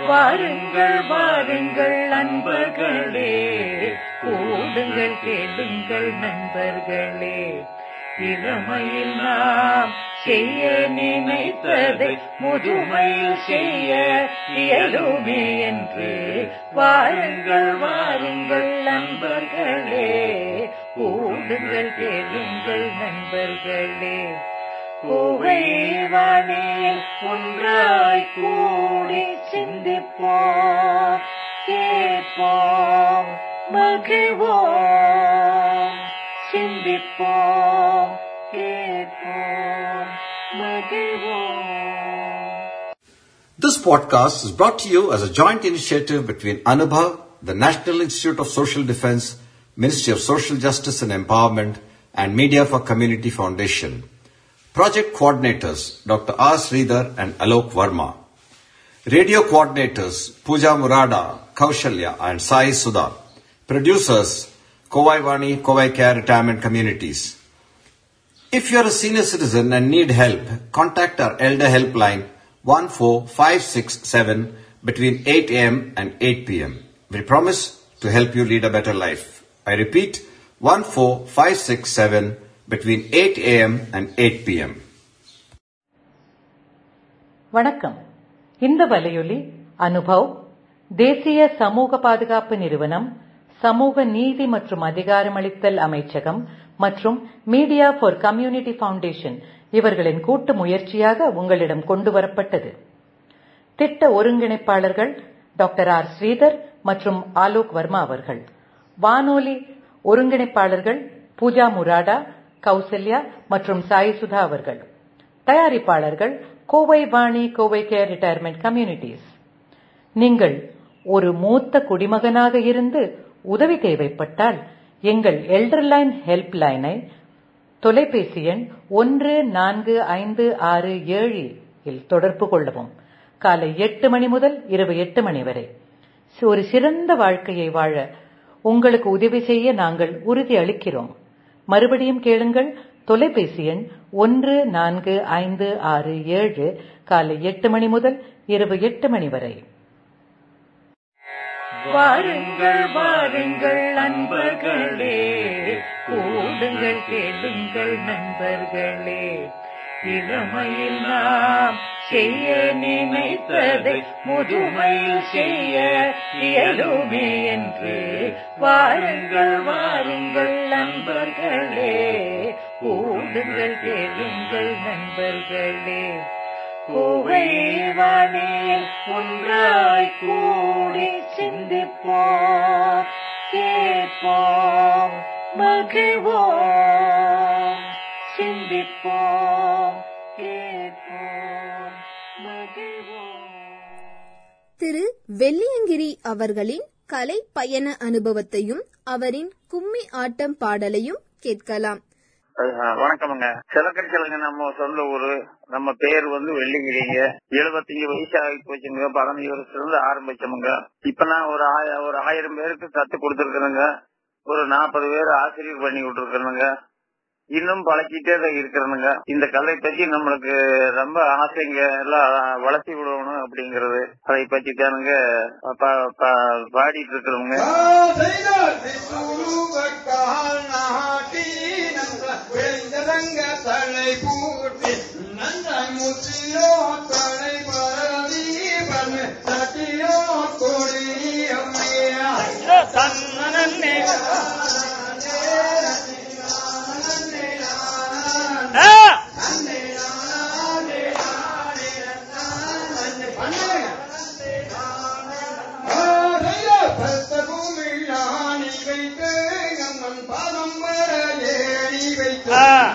வாருங்கள் வாருங்கள் நண்பர்களே. கூடுங்கள் கேளுங்கள் நண்பர்களே. இளமையில் நாம் செய்ய நினைத்ததை முதுமையில் செய்ய இயலுமே என்று. வாருங்கள் வாருங்கள் நண்பர்களே. கூடுங்கள் கேளுங்கள் நண்பர்களே. கோவைவானில் ஒன்றாய் கூடி சிந்திப்போம் கேட்போம் மகிழ்வோம் சிந்திப்போம் கேட்போம் மகிழ்வோம் This podcast is brought to you as a joint initiative between Anubhav, the National Institute of Social Defense, Ministry of Social Justice and Empowerment, and Media for Community Foundation. Project coordinators Dr. R. Sridhar and Alok Verma. Radio coordinators Pooja Murada, Kaushalya, and Sai Sudha. Producers Kovai Vani, Kovai Care Retirement Communities. If you are a senior citizen and need help, contact our Elder Helpline 14567 between 8 a.m. and 8 p.m. We promise to help you lead a better life. I repeat 14567 between 8 a.m. and 8 p.m. வணக்கம் இந்த வலையொலி அனுபவ் தேசிய சமூக பாதுகாப்பு நிறுவனம் சமூக நீதி மற்றும் அதிகாரமளித்தல் அமைச்சகம் மற்றும் மீடியா ஃபார் கம்யூனிட்டி ஃபவுண்டேஷன் இவர்களின் கூட்டு முயற்சியாக உங்களிடம் கொண்டு வரப்பட்டது திட்ட ஒருங்கிணைப்பாளர்கள் டாக்டர் ஆர் ஸ்ரீதர் மற்றும் ஆலோக் வர்மா அவர்கள் வானொலி ஒருங்கிணைப்பாளர்கள் பூஜா முராடா கௌசல்யா மற்றும் சாய் சுதா அவர்கள். தயாரிப்பாளர்கள் Kovai Vani Kovai care retirement communities. நீங்கள் ஒரு மூத்த குடிமகனாக இருந்து உதவி தேவைப்பட்டால் எங்கள் எல்டர்லைன் ஹெல்ப் லைனை தொலைபேசி எண் ஒன்று நான்கு ஐந்து ஆறு ஏழு இல் தொடர்பு கொள்ளவும். காலை எட்டு மணி முதல் இரவு எட்டு மணி வரை. ஒரு சிறந்த வாழ்க்கையை வாழ உங்களுக்கு உதவி செய்ய நாங்கள் உறுதி அளிக்கிறோம் மறுபடியும் கேளுங்கள். தொலைபேசி எண் ஒன்று நான்கு ஐந்து ஆறு ஏழு காலை எட்டு மணி முதல் இரவு எட்டு மணி வரை. வாருங்கள் வாருங்கள் நண்பர்களே. கூடுங்கள் கேளுங்கள் நண்பர்களே. இளமையில் நாம் செய்ய நினைத்ததை முதுமையில் செய்ய இயலுமே என்று வாருங்கள் வாருங்கள் நண்பர்களே. கூடுங்கள் கேளுங்கள் நண்பர்களே. கோவைவானில் ஒன்றாய் கூடி சிந்திப்போம் கேட்போம் மகிழ்வோம். வெள்ளியங்கிரி அவர்களின் கலை பயண அனுபவத்தையும் அவரின் கும்மி ஆட்டம் பாடலையும் கேட்கலாம். வணக்கமுங்க. சிலக்கடிச்சலுங்க நம்ம சொந்த ஊரு நம்ம பேர் வந்து வெள்ளிங்கிரிங்க. எழுபத்தஞ்சு வயசு ஆகி போச்சுங்க. பதினஞ்சு வருஷத்துல இருந்து ஆரம்பிச்சோமுங்க. இப்ப நான் ஒரு ஒரு ஆயிரம் பேருக்கு கத்து கொடுத்துருக்கேனுங்க ஒரு நாற்பது பேர் ஆசிரியர் பண்ணி விட்டுருக்கேனுங்க இன்னும் பழக்கிட்டே தான் இருக்கிறனுங்க இந்த கலை பத்தி நம்மளுக்கு ரொம்ப ஆசைங்க எல்லாம் வளர்த்தி விடணும் அப்படிங்கறது அதை பத்தி தானுங்க பா- பா- பாடிட்டு இருக்கிறவங்க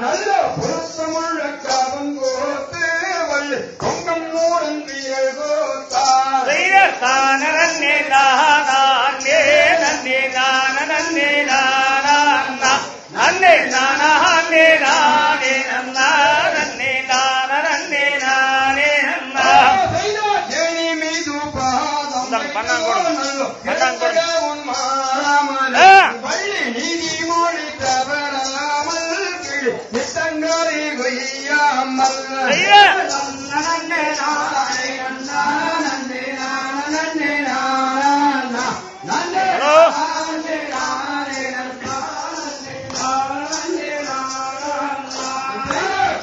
நல்ல பொருத்தமுள்ள காவம் கோத்து வள்ளு கொங்கம் மூடன்றியல் கோத்தார். ஜெனி மீது பாதம் உன் సంగరి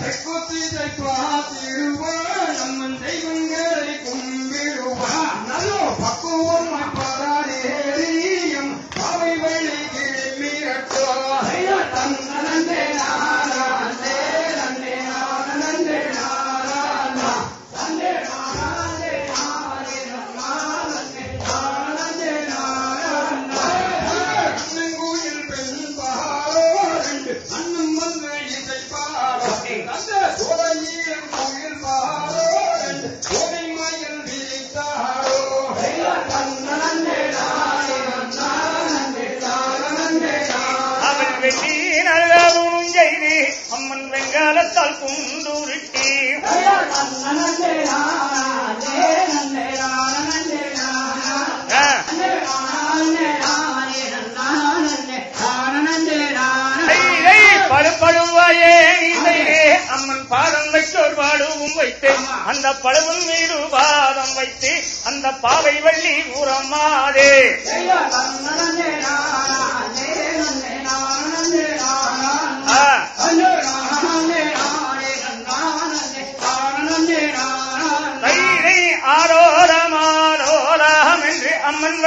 Take what you take, what you want. கரத்தால் குண்டுருட்டி ஆ, இதையே அம்மன் பாதம் வைத்தோர் பாடுவும் வைத்து அந்த பழுவும் மீது பாதம் வைத்து அந்த பாவை வள்ளி உரமாதே. ஆ,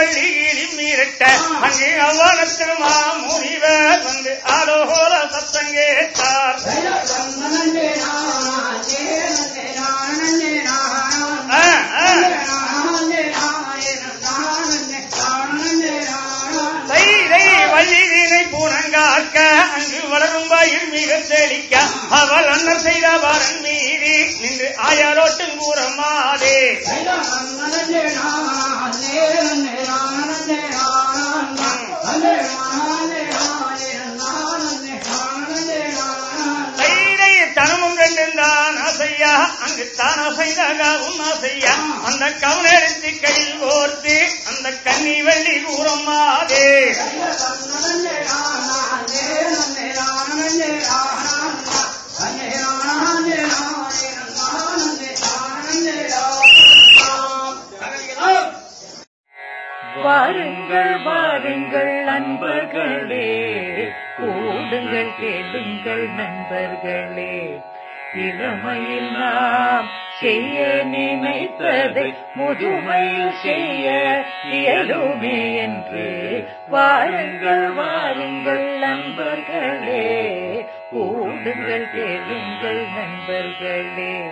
அம்மன் வள்ளியில் மீறிட்ட அங்கே அவனத்து மாமுனிவர் வந்து ஆரோர சத்தம் கேட்டார் ஆ, ஆ. தைரை வள்ளியினை பூனங்காக்க அங்கு வளரும் வாயில் மிக தெளிக்க அவள் அன்னர் செய்த வரன் மீறி நின்று ஆயாரோட்டும் கூறமாதே தனமும் ரெண்டும் ஆசையா? அசையா அங்கு தான் அசைதாகவும் ஆசையா? அந்த கவுனெடுத்து கையில் ஓர்த்து அந்த கண்ணி வெள்ளி கூறமாதே வாருங்கள் வாருங்கள் நண்பர்களே. கூடுங்கள் கேளுங்கள் நண்பர்களே. இளமையில் நாம் செய்ய நினைத்ததை முதுமையில் செய்ய இயலுமே என்று. வாருங்கள் வாருங்கள் நண்பர்களே. கூடுங்கள் கேளுங்கள் நண்பர்களே.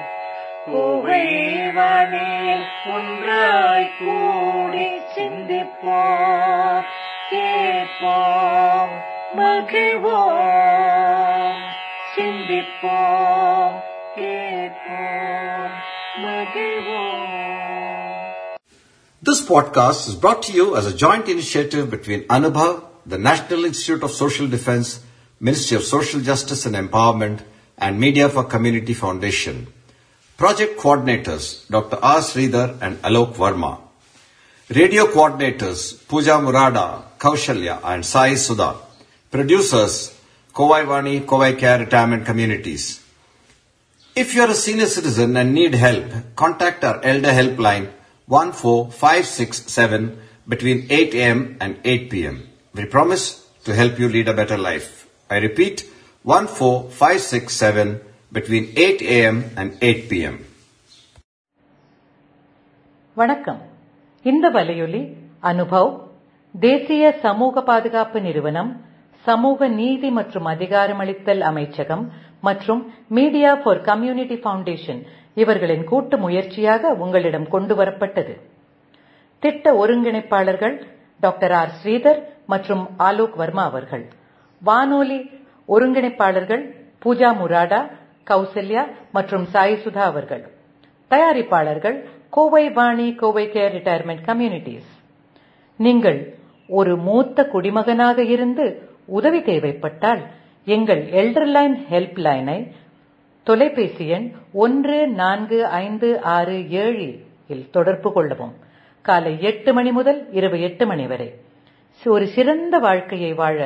கோவைவானில் ஒன்றாய் கூடி சிந்திப்போம் கேட்போம் மகிழ்வோம் சிந்திப்போம் கேட்போம் மகிழ்வோம் This podcast is brought to you as a joint initiative between Anubhav, the National Institute of Social Defense, Ministry of Social Justice and Empowerment, and Media for Community Foundation. Project coordinators Dr. R. Sridhar and Alok Verma. Radio coordinators Pooja Murada, Kaushalya, and Sai Sudha. Producers Kovai Vani, Kovai Care Retirement Communities. If you are a senior citizen and need help, contact our Elder Helpline 14567 between 8 a.m. and 8 p.m. We promise to help you lead a better life. I repeat 14567 between 8 a.m. and 8 p.m. வணக்கம் இந்த வலையொலி அனுபவ் தேசிய சமூக பாதுகாப்பு நிறுவனம் சமூக நீதி மற்றும் அதிகாரமளித்தல் அமைச்சகம் மற்றும் மீடியா ஃபார் கம்யூனிட்டி ஃபவுண்டேஷன் இவர்களின் கூட்டு முயற்சியாக உங்களிடம் கொண்டு வரப்பட்டது திட்ட ஒருங்கிணைப்பாளர்கள் டாக்டர் ஆர் ஸ்ரீதர் மற்றும் ஆலோக் வர்மா அவர்கள் வானொலி ஒருங்கிணைப்பாளர்கள் பூஜா முராடா கௌசல்யா மற்றும் சாய் சுதா அவர்கள். தயாரிப்பாளர்கள் Kovai Vani Kovai care retirement communities. நீங்கள் ஒரு மூத்த குடிமகனாக இருந்து உதவி தேவைப்பட்டால் எங்கள் எல்டர்லைன் ஹெல்ப் லைனை தொலைபேசி எண் ஒன்று நான்கு ஐந்து ஆறு ஏழு இல் தொடர்பு கொள்ளவும். காலை எட்டு மணி முதல் இரவு எட்டு மணி வரை. ஒரு சிறந்த வாழ்க்கையை வாழ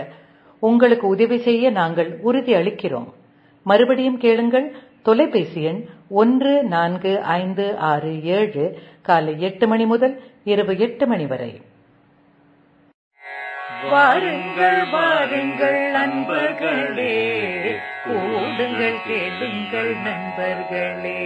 உங்களுக்கு உதவி செய்ய நாங்கள் உறுதி அளிக்கிறோம் மறுபடியும் கேளுங்கள். தொலைபேசி எண் ஒன்று நான்கு ஐந்து ஆறு ஏழு காலை எட்டு மணி முதல் இரவு எட்டு மணி வரை. வாருங்கள் வாருங்கள் நண்பர்களே கூடுங்கள் கேளுங்கள் நண்பர்களே.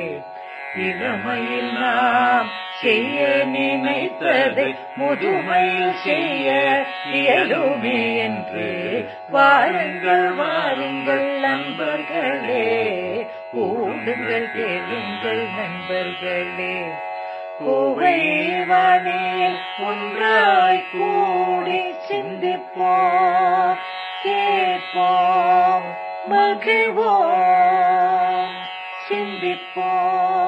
இளமையில் நாம் செய்ய நினைத்ததை முதுமையில் செய்ய இயலுமே என்று. வாருங்கள் வாருங்கள் நண்பர்களே கூடுங்கள் கேளுங்கள் நண்பர்களே. கோவைவானே ஒன்றாய் கூடி சிந்திப்போம் கேட்போம் மகிழ்வோம் சிந்திப்போம்.